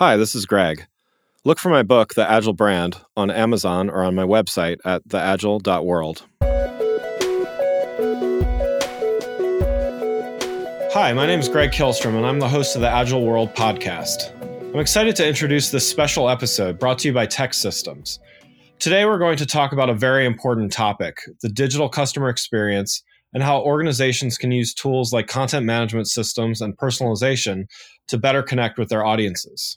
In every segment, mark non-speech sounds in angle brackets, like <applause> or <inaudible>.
Hi, this is Greg. Look for my book, The Agile Brand, on Amazon or on my website at theagile.world. Hi, my name is Greg Kihlstrom, and I'm the host of the Agile World podcast. I'm excited to introduce this special episode brought to you by TEKsystems. Today, we're going to talk about a very important topic the digital customer experience and how organizations can use tools like content management systems and personalization to better connect with their audiences.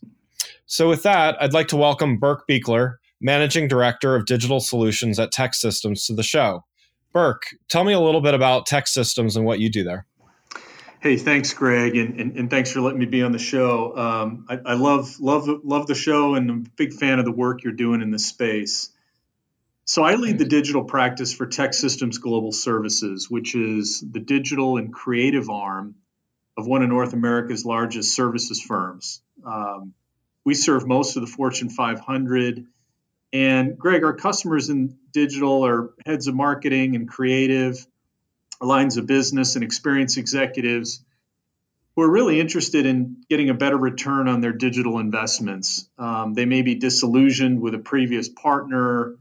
So, with that, I'd like to welcome Burk Buechler, Managing Director of Digital Solutions at TEKsystems, to the show. Burk, tell me a little bit about TEKsystems and what you do there. Hey, thanks, Greg, and, and, and thanks for letting me be on the show. Um, I, I, love love love the show, and I'm a big fan of the work you're doing in this space. So I lead the digital practice for TEKsystems Global Services, which is the digital and creative arm of one of North America's largest services firms. Um, we serve most of the Fortune 500. And Greg, our customers in digital are heads of marketing and creative, lines of business and experience executives who are really interested in getting a better return on their digital investments. Um, they may be disillusioned with a previous partner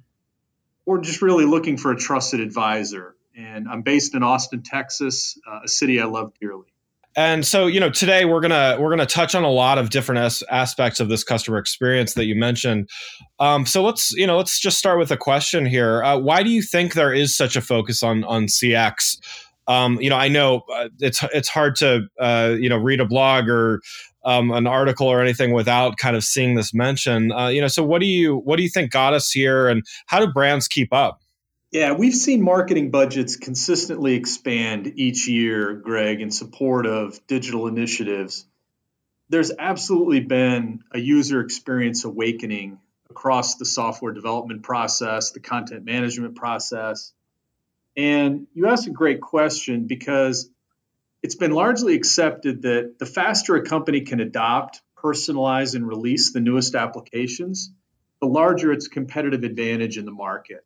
or just really looking for a trusted advisor. And I'm based in Austin, Texas, uh, a city I love dearly. And so, you know, today we're gonna we're gonna touch on a lot of different as- aspects of this customer experience that you mentioned. Um, so let's you know let's just start with a question here. Uh, why do you think there is such a focus on on CX? Um, you know, I know uh, it's it's hard to uh, you know read a blog or um, an article or anything without kind of seeing this mention. Uh, you know, so what do you what do you think got us here, and how do brands keep up? Yeah, we've seen marketing budgets consistently expand each year, Greg, in support of digital initiatives. There's absolutely been a user experience awakening across the software development process, the content management process. And you asked a great question because it's been largely accepted that the faster a company can adopt, personalize, and release the newest applications, the larger its competitive advantage in the market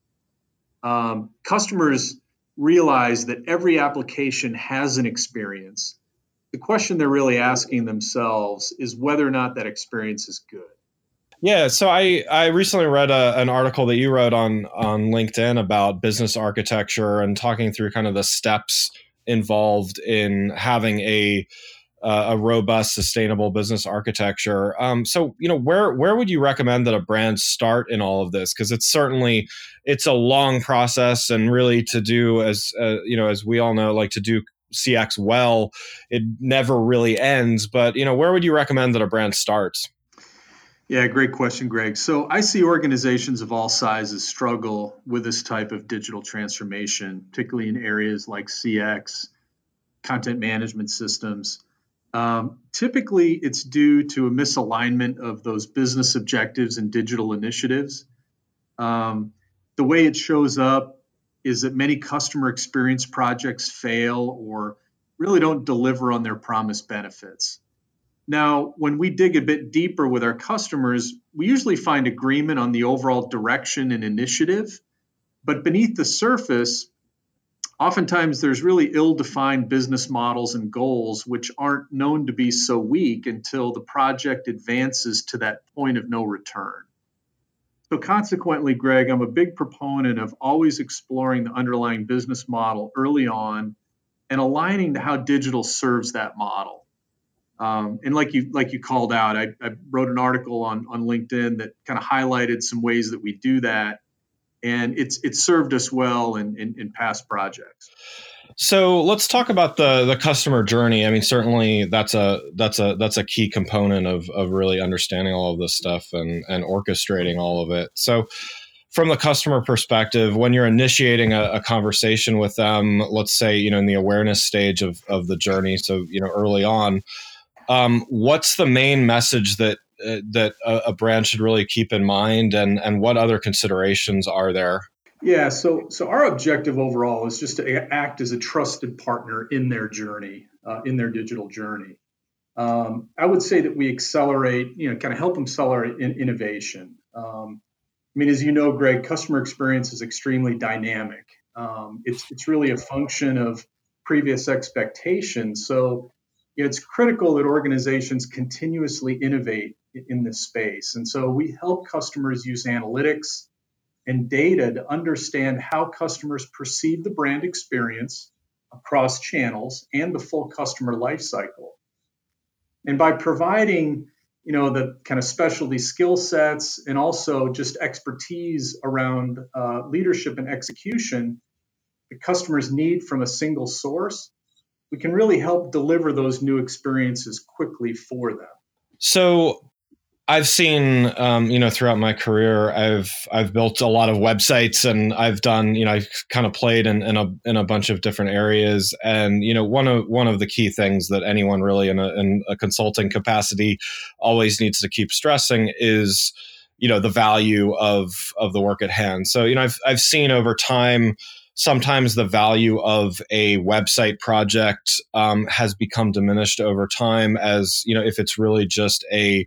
um, customers realize that every application has an experience. The question they're really asking themselves is whether or not that experience is good. Yeah, so I I recently read a, an article that you wrote on on LinkedIn about business architecture and talking through kind of the steps involved in having a uh, a robust, sustainable business architecture. Um, so, you know, where where would you recommend that a brand start in all of this? Because it's certainly it's a long process, and really to do as uh, you know, as we all know, like to do CX well, it never really ends. But you know, where would you recommend that a brand starts? Yeah, great question, Greg. So I see organizations of all sizes struggle with this type of digital transformation, particularly in areas like CX, content management systems. Um, typically, it's due to a misalignment of those business objectives and digital initiatives. Um, the way it shows up is that many customer experience projects fail or really don't deliver on their promised benefits. Now, when we dig a bit deeper with our customers, we usually find agreement on the overall direction and initiative. But beneath the surface, oftentimes there's really ill-defined business models and goals which aren't known to be so weak until the project advances to that point of no return so consequently greg i'm a big proponent of always exploring the underlying business model early on and aligning to how digital serves that model um, and like you like you called out I, I wrote an article on, on linkedin that kind of highlighted some ways that we do that and it's it's served us well in, in, in past projects. So let's talk about the the customer journey. I mean, certainly that's a that's a that's a key component of of really understanding all of this stuff and and orchestrating all of it. So from the customer perspective, when you're initiating a, a, conversation with them, let's say you know in the awareness stage of of the journey, so you know early on, um, what's the main message that uh, that a, a brand should really keep in mind, and and what other considerations are there? Yeah, so so our objective overall is just to act as a trusted partner in their journey, uh, in their digital journey. Um, I would say that we accelerate, you know, kind of help them accelerate in innovation. Um, I mean, as you know, Greg, customer experience is extremely dynamic. Um, it's it's really a function of previous expectations. So it's critical that organizations continuously innovate in this space. And so we help customers use analytics and data to understand how customers perceive the brand experience across channels and the full customer lifecycle. And by providing, you know, the kind of specialty skill sets and also just expertise around uh, leadership and execution, the customers need from a single source, we can really help deliver those new experiences quickly for them. So I've seen, um, you know, throughout my career, I've I've built a lot of websites, and I've done, you know, I've kind of played in, in a in a bunch of different areas. And you know, one of one of the key things that anyone really in a, in a consulting capacity always needs to keep stressing is, you know, the value of of the work at hand. So you know, I've I've seen over time sometimes the value of a website project um, has become diminished over time as you know if it's really just a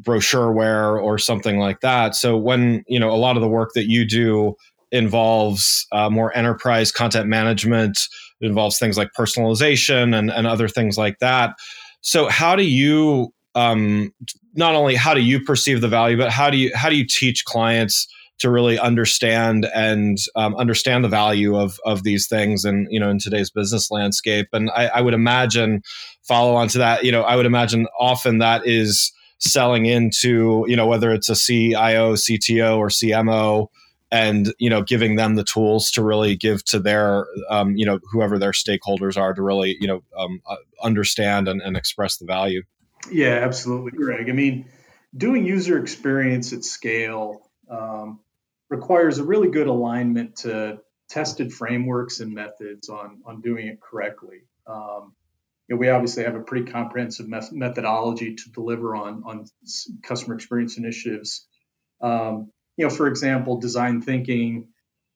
brochureware or something like that. So when you know a lot of the work that you do involves uh, more enterprise content management, it involves things like personalization and, and other things like that. So how do you um, not only how do you perceive the value, but how do you how do you teach clients to really understand and um, understand the value of of these things and you know in today's business landscape and I, I would imagine follow on to that you know I would imagine often that is selling into you know whether it's a CIO, CTO, or CMO, and you know giving them the tools to really give to their um, you know whoever their stakeholders are to really you know um, uh, understand and, and express the value. Yeah, absolutely, Greg. I mean, doing user experience at scale um, requires a really good alignment to tested frameworks and methods on on doing it correctly. Um, you know, we obviously have a pretty comprehensive methodology to deliver on on customer experience initiatives. Um, you know, for example, design thinking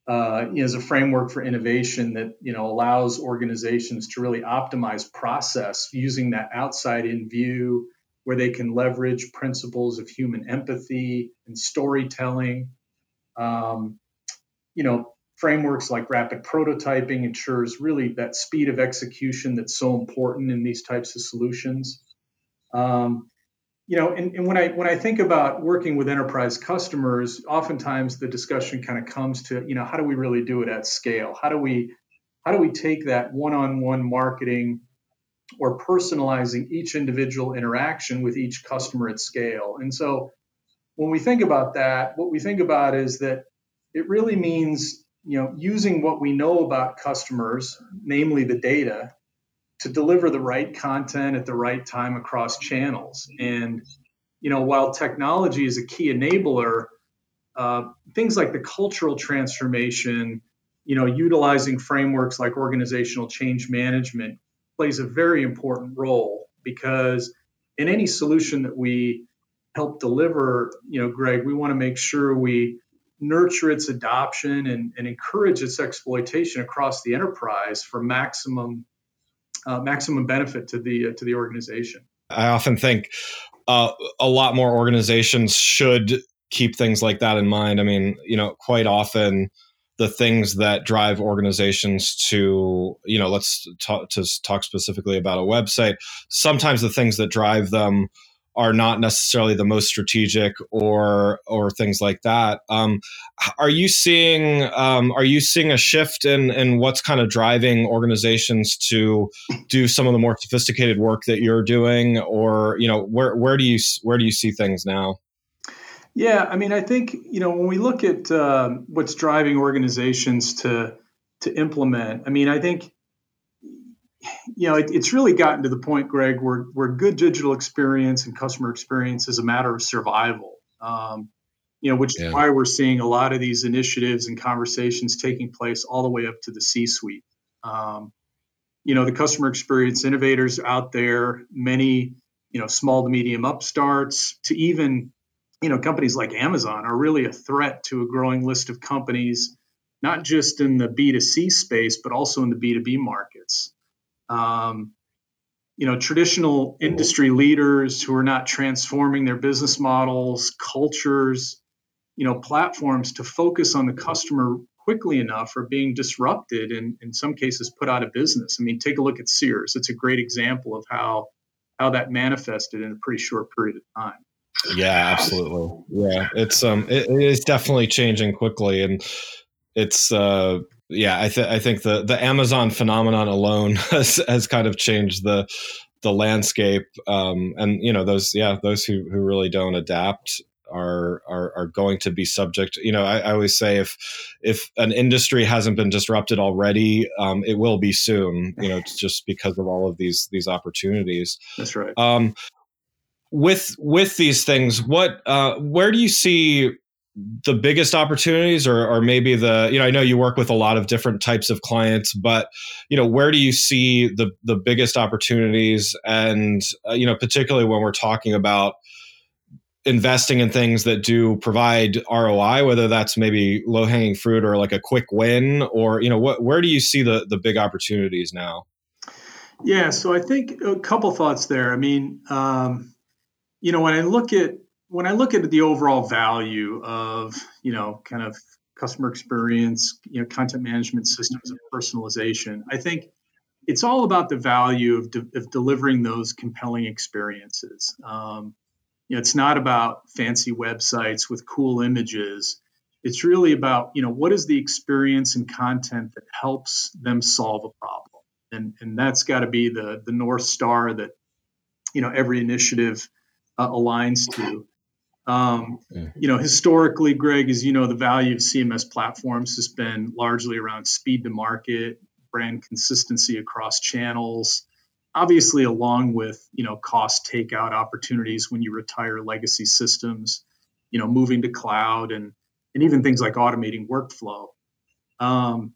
uh, is a framework for innovation that you know allows organizations to really optimize process using that outside-in view, where they can leverage principles of human empathy and storytelling. Um, you know, frameworks like rapid prototyping ensures really that speed of execution that's so important in these types of solutions. Um, you know, and, and, when I when I think about working with enterprise customers, oftentimes the discussion kind of comes to, you know, how do we really do it at scale? How do we how do we take that one-on-one marketing or personalizing each individual interaction with each customer at scale? And so when we think about that, what we think about is that it really means you know, using what we know about customers, namely the data, to deliver the right content at the right time across channels. And, you know, while technology is a key enabler, uh, things like the cultural transformation, you know, utilizing frameworks like organizational change management plays a very important role because in any solution that we help deliver, you know, Greg, we want to make sure we nurture its adoption and, and encourage its exploitation across the enterprise for maximum uh, maximum benefit to the uh, to the organization. I often think uh, a lot more organizations should keep things like that in mind. I mean, you know, quite often the things that drive organizations to, you know, let's talk to talk specifically about a website. Sometimes the things that drive them are not necessarily the most strategic or or things like that. Um, are you seeing um, are you seeing a shift in in what's kind of driving organizations to do some of the more sophisticated work that you're doing, or you know where where do you where do you see things now? Yeah, I mean, I think you know when we look at uh, what's driving organizations to to implement. I mean, I think you know, it, it's really gotten to the point, Greg, where, where good digital experience and customer experience is a matter of survival. Um, you know, which yeah. is why we're seeing a lot of these initiatives and conversations taking place all the way up to the C-suite. Um, you know, the customer experience innovators out there, many, you know, small to medium upstarts, to even, you know, companies like Amazon are really a threat to a growing list of companies, not just in the B2C space, but also in the B2B markets um, you know, traditional industry leaders who are not transforming their business models, cultures, you know, platforms to focus on the customer quickly enough are being disrupted and in some cases put out of business. I mean, take a look at Sears. It's a great example of how how that manifested in a pretty short period of time. Yeah, absolutely. Yeah, it's um, it, it is definitely changing quickly, and it's uh, yeah, I think I think the the Amazon phenomenon alone <laughs> has has kind of changed the the landscape, um, and you know those yeah those who who really don't adapt are are are going to be subject. You know, I, I always say if if an industry hasn't been disrupted already, um, it will be soon. You know, <laughs> just because of all of these these opportunities. That's right. Um, with with these things, what uh, where do you see the biggest opportunities or, or maybe the you know i know you work with a lot of different types of clients but you know where do you see the the biggest opportunities and uh, you know particularly when we're talking about investing in things that do provide ROI, whether that's maybe low hanging fruit or like a quick win, or you know, what where do you see the the big opportunities now? Yeah, so I think a couple thoughts there. I mean, um, you know, when I look at when I look at the overall value of you know kind of customer experience, you know, content management systems and personalization, I think it's all about the value of, de- of delivering those compelling experiences. Um, you know, it's not about fancy websites with cool images. It's really about, you know, what is the experience and content that helps them solve a problem? And, and that's got to be the, the North Star that, you know, every initiative uh, aligns to. Um, you know, historically, Greg, as you know, the value of CMS platforms has been largely around speed to market, brand consistency across channels, obviously along with you know cost takeout opportunities when you retire legacy systems you know moving to cloud and and even things like automating workflow. Um,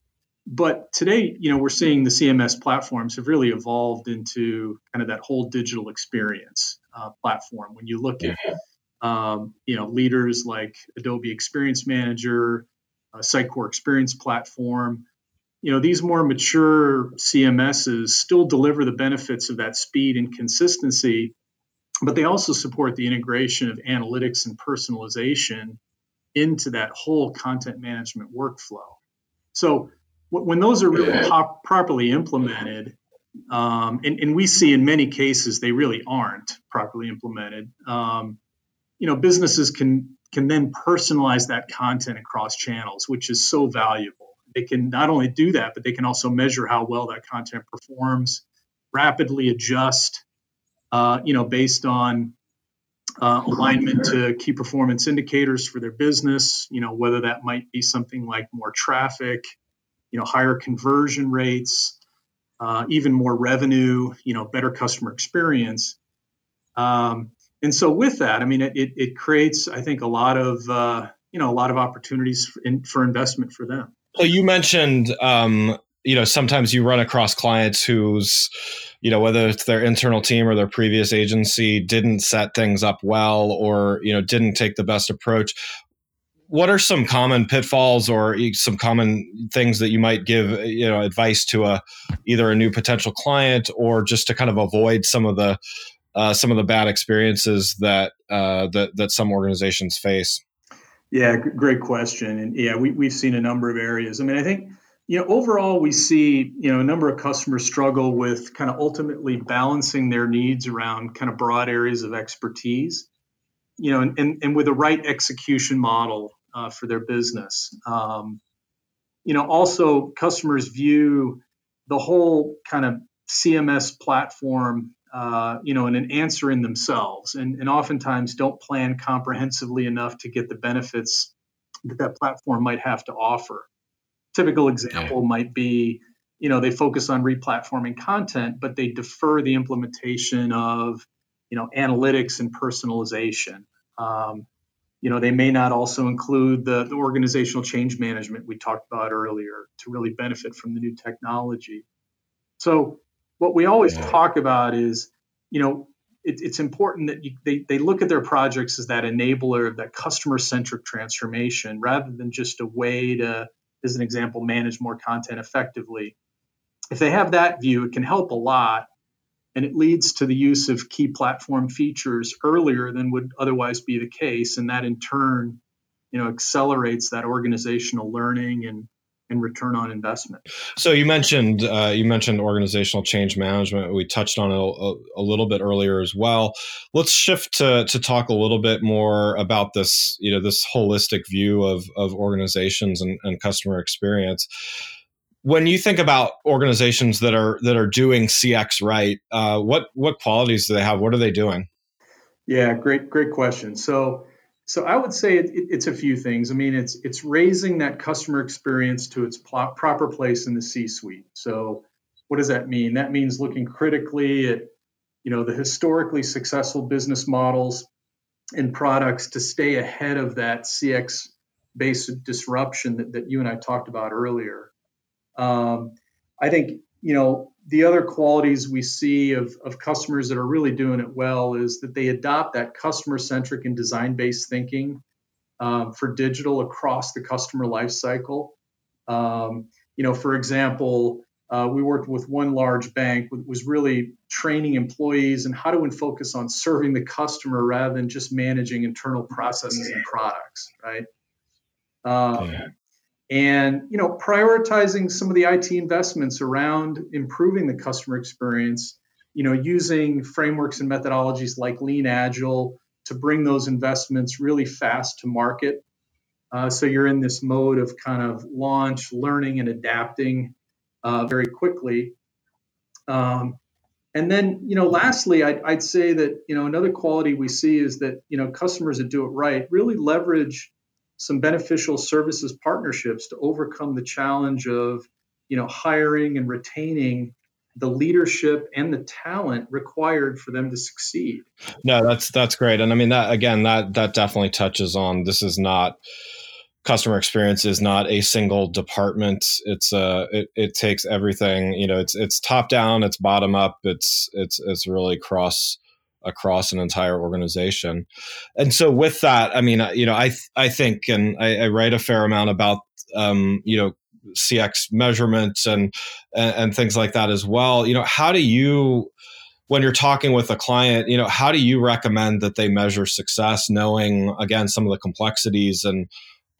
but today you know we're seeing the cms platforms have really evolved into kind of that whole digital experience uh, platform. When you look at um, you know leaders like adobe experience manager uh, sitecore experience platform you know these more mature cms's still deliver the benefits of that speed and consistency but they also support the integration of analytics and personalization into that whole content management workflow. So when those are really pop- properly implemented um, and, and, we see in many cases they really aren't properly implemented um, you know businesses can can then personalize that content across channels which is so valuable they can not only do that, but they can also measure how well that content performs, rapidly adjust, uh, you know, based on uh, alignment to key performance indicators for their business. You know, whether that might be something like more traffic, you know, higher conversion rates, uh, even more revenue, you know, better customer experience. Um, and so with that, I mean, it, it, creates, I think, a lot of, uh, you know, a lot of opportunities for, in, for investment for them. So you mentioned, um, you know, sometimes you run across clients whose, you know, whether it's their internal team or their previous agency didn't set things up well or, you know, didn't take the best approach. What are some common pitfalls or some common things that you might give, you know, advice to a either a new potential client or just to kind of avoid some of the uh, some of the bad experiences that uh, that that some organizations face? Yeah, great question. And yeah, we, we've seen a number of areas. I mean, I think, you know, overall, we see, you know, a number of customers struggle with kind of ultimately balancing their needs around kind of broad areas of expertise, you know, and, and, and with the right execution model uh, for their business. Um, you know, also customers view the whole kind of CMS platform uh, you know, and an answer in themselves, and, and oftentimes don't plan comprehensively enough to get the benefits that that platform might have to offer. Typical example yeah. might be, you know, they focus on replatforming content, but they defer the implementation of, you know, analytics and personalization. Um, you know, they may not also include the, the organizational change management we talked about earlier to really benefit from the new technology. So what we always yeah. talk about is, you know, it, it's important that you, they, they look at their projects as that enabler of that customer centric transformation rather than just a way to, as an example, manage more content effectively. If they have that view, it can help a lot. And it leads to the use of key platform features earlier than would otherwise be the case. And that in turn, you know, accelerates that organizational learning and and return on investment. So you mentioned uh, you mentioned organizational change management. We touched on it a, a, little bit earlier as well. Let's shift to to talk a little bit more about this you know this holistic view of of organizations and, and customer experience. When you think about organizations that are that are doing CX right, uh, what what qualities do they have? What are they doing? Yeah, great great question. So so I would say it, it, it's a few things. I mean, it's it's raising that customer experience to its pl- proper place in the C-suite. So what does that mean? That means looking critically at you know the historically successful business models and products to stay ahead of that CX based disruption that, that you and I talked about earlier. Um, I think you know the other qualities we see of, of customers that are really doing it well is that they adopt that customer centric and design based thinking um, for digital across the customer lifecycle. Um, you know, for example, uh, we worked with one large bank that was really training employees and how to focus on serving the customer rather than just managing internal processes and products, right? Um, yeah and you know prioritizing some of the IT investments around improving the customer experience you know using frameworks and methodologies like lean agile to bring those investments really fast to market. Uh, so you're in this mode of kind of launch learning and adapting uh, very quickly. Um, and then you know lastly I'd, I'd say that you know another quality we see is that you know customers that do it right really leverage some beneficial services partnerships to overcome the challenge of you know hiring and retaining the leadership and the talent required for them to succeed. No that's that's great. And i mean that again that that definitely touches on this is not customer experience is not a single department. It's uh it, it takes everything you know it's it's top down it's bottom up it's it's it's really cross across an entire organization. And so with that, I mean, you know, I I think, and I, I write a fair amount about, um, you know, CX measurements and, and and things like that as well. You know, how do you when you're talking with a client, you know, how do you recommend that they measure success, knowing again some of the complexities and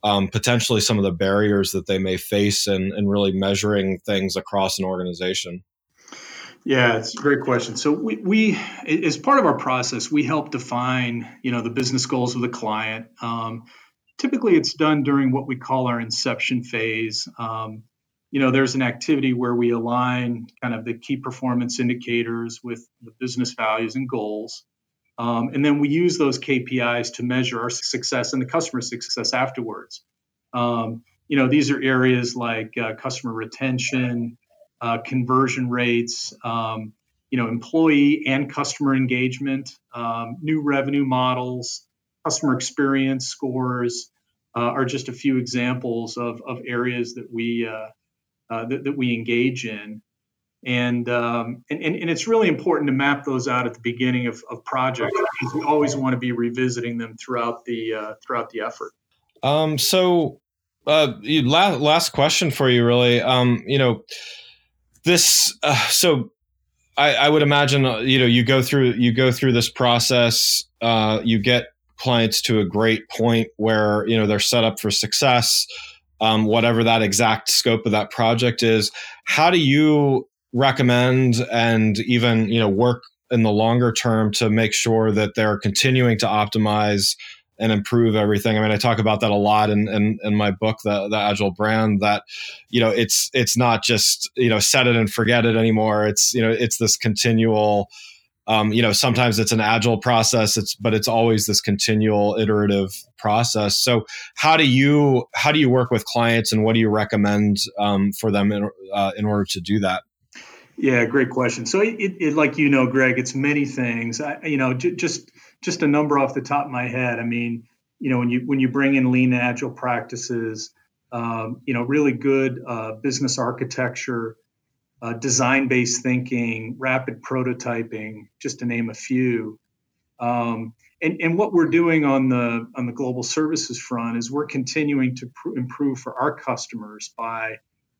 um, potentially some of the barriers that they may face in, and really measuring things across an organization? Yeah, it's a great question. So we, we, as part of our process, we help define, you know, the business goals of the client. Um, typically, it's done during what we call our inception phase. Um, you know, there's an activity where we align kind of the key performance indicators with the business values and goals. Um, and then we use those KPIs to measure our success and the customer success afterwards. Um, you know, these are areas like uh, customer retention, uh, conversion rates, um, you know, employee and customer engagement, um, new revenue models, customer experience scores uh, are just a few examples of, of areas that we uh, uh that, that, we engage in. And, um, and, and, it's really important to map those out at the beginning of, of projects because we always want to be revisiting them throughout the uh, throughout the effort. Um, so, uh, last last question for you, really. Um, you know, this uh, so I, I, would imagine uh, you know you go through you go through this process uh, you get clients to a great point where you know they're set up for success um, whatever that exact scope of that project is. How do you recommend and even you know work in the longer term to make sure that they're continuing to optimize and improve everything. I mean, I talk about that a lot in, in, in my book, the, the Agile Brand, that, you know, it's, it's not just, you know, set it and forget it anymore. It's, you know, it's this continual, um, you know, sometimes it's an agile process, it's, but it's always this continual iterative process. So how do you, how do you work with clients and what do you recommend um, for them in, uh, in order to do that? Yeah, great question. So, it, it, like you know, Greg, it's many things. I, you know, j- just just a number off the top of my head. I mean, you know, when you when you bring in lean agile practices, um, you know, really good uh, business architecture, uh, design-based thinking, rapid prototyping, just to name a few. Um, and, and what we're doing on the on the global services front is we're continuing to pr- improve for our customers by,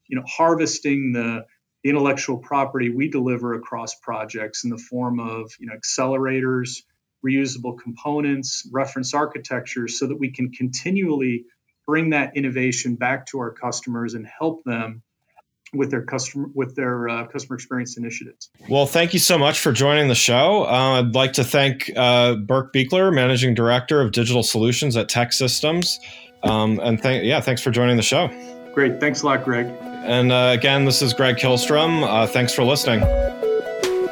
you know, harvesting the the intellectual property we deliver across projects in the form of you know accelerators reusable components, reference architectures, so that we can continually bring that innovation back to our customers and help them with their customer with their uh, customer experience initiatives. Well, thank you so much for joining the show. Uh, I'd like to thank uh, Burk Buechler, Managing Director of Digital Solutions at TEKsystems, um, and yeah, thanks for joining the show. Great, thanks a lot, Greg. And uh, again, this is Greg Kihlstrom. Uh, thanks for listening.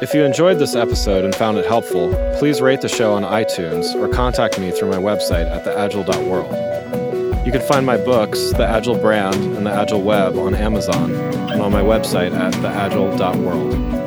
If you enjoyed this episode and found it helpful, please rate the show on iTunes or contact me through my website at theagile.world. You can find my books, The Agile Brand and The Agile Web, on Amazon and on my website at theagile.world.